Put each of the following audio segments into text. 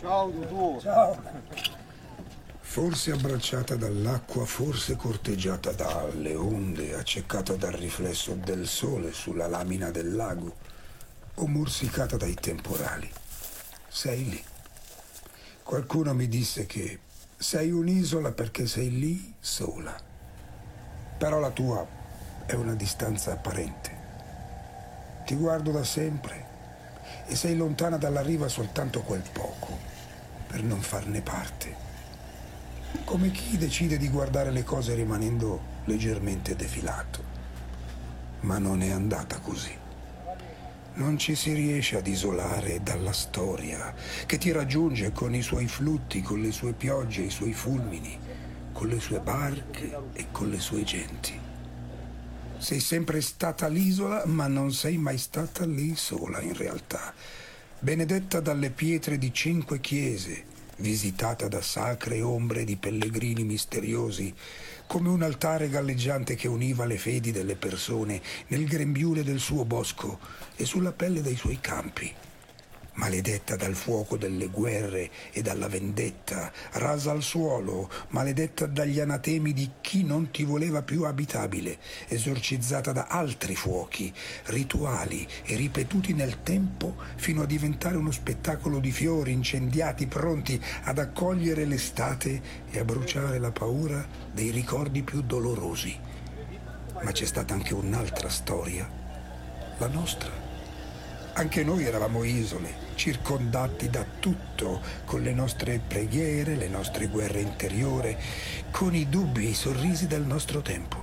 Ciao Dudu. Ciao. Forse abbracciata dall'acqua, forse corteggiata dalle onde, accecata dal riflesso del sole sulla lamina del lago, o morsicata dai temporali. Sei lì. Qualcuno mi disse che sei un'isola perché sei lì sola. Però la tua è una distanza apparente. Ti guardo da sempre e sei lontana dalla riva soltanto quel poco per non farne parte. Come chi decide di guardare le cose rimanendo leggermente defilato. Ma non è andata così. Non ci si riesce ad isolare dalla storia che ti raggiunge con i suoi flutti, con le sue piogge, i suoi fulmini, con le sue barche e con le sue genti. Sei sempre stata l'isola, ma non sei mai stata lì sola in realtà. Benedetta dalle pietre di cinque chiese, visitata da sacre ombre di pellegrini misteriosi, come un altare galleggiante che univa le fedi delle persone nel grembiule del suo bosco e sulla pelle dei suoi campi maledetta dal fuoco delle guerre e dalla vendetta, rasa al suolo, maledetta dagli anatemi di chi non ti voleva più abitabile, esorcizzata da altri fuochi, rituali e ripetuti nel tempo fino a diventare uno spettacolo di fiori incendiati pronti ad accogliere l'estate e a bruciare la paura dei ricordi più dolorosi. Ma c'è stata anche un'altra storia, la nostra. Anche noi eravamo isole, circondati da tutto, con le nostre preghiere, le nostre guerre interiori, con i dubbi e i sorrisi del nostro tempo.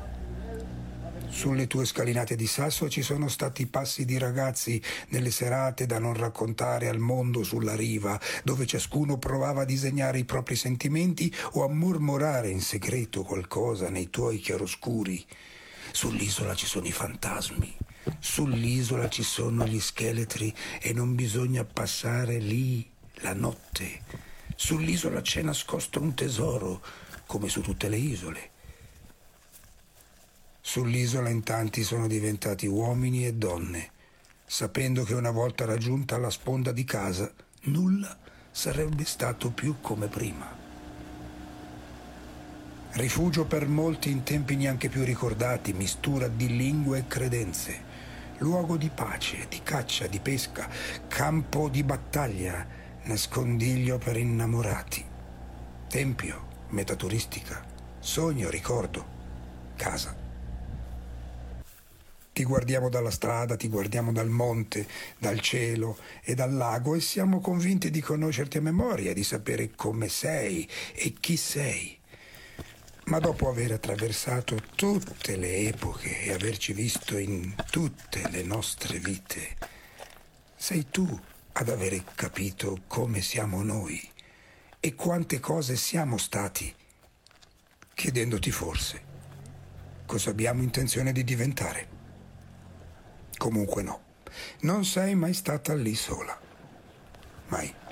Sulle tue scalinate di sasso ci sono stati passi di ragazzi nelle serate da non raccontare al mondo sulla riva, dove ciascuno provava a disegnare i propri sentimenti o a mormorare in segreto qualcosa nei tuoi chiaroscuri. Sull'isola ci sono i fantasmi, Sull'isola ci sono gli scheletri e non bisogna passare lì la notte. Sull'isola c'è nascosto un tesoro, come su tutte le isole. Sull'isola in tanti sono diventati uomini e donne, sapendo che una volta raggiunta la sponda di casa, nulla sarebbe stato più come prima. Rifugio per molti in tempi neanche più ricordati, mistura di lingue e credenze luogo di pace, di caccia, di pesca, campo di battaglia, nascondiglio per innamorati, tempio, meta turistica, sogno, ricordo, casa. Ti guardiamo dalla strada, ti guardiamo dal monte, dal cielo e dal lago e siamo convinti di conoscerti a memoria, di sapere come sei e chi sei. Ma dopo aver attraversato tutte le epoche e averci visto in tutte le nostre vite, sei tu ad avere capito come siamo noi e quante cose siamo stati, chiedendoti forse cosa abbiamo intenzione di diventare. Comunque no, non sei mai stata lì sola. Mai.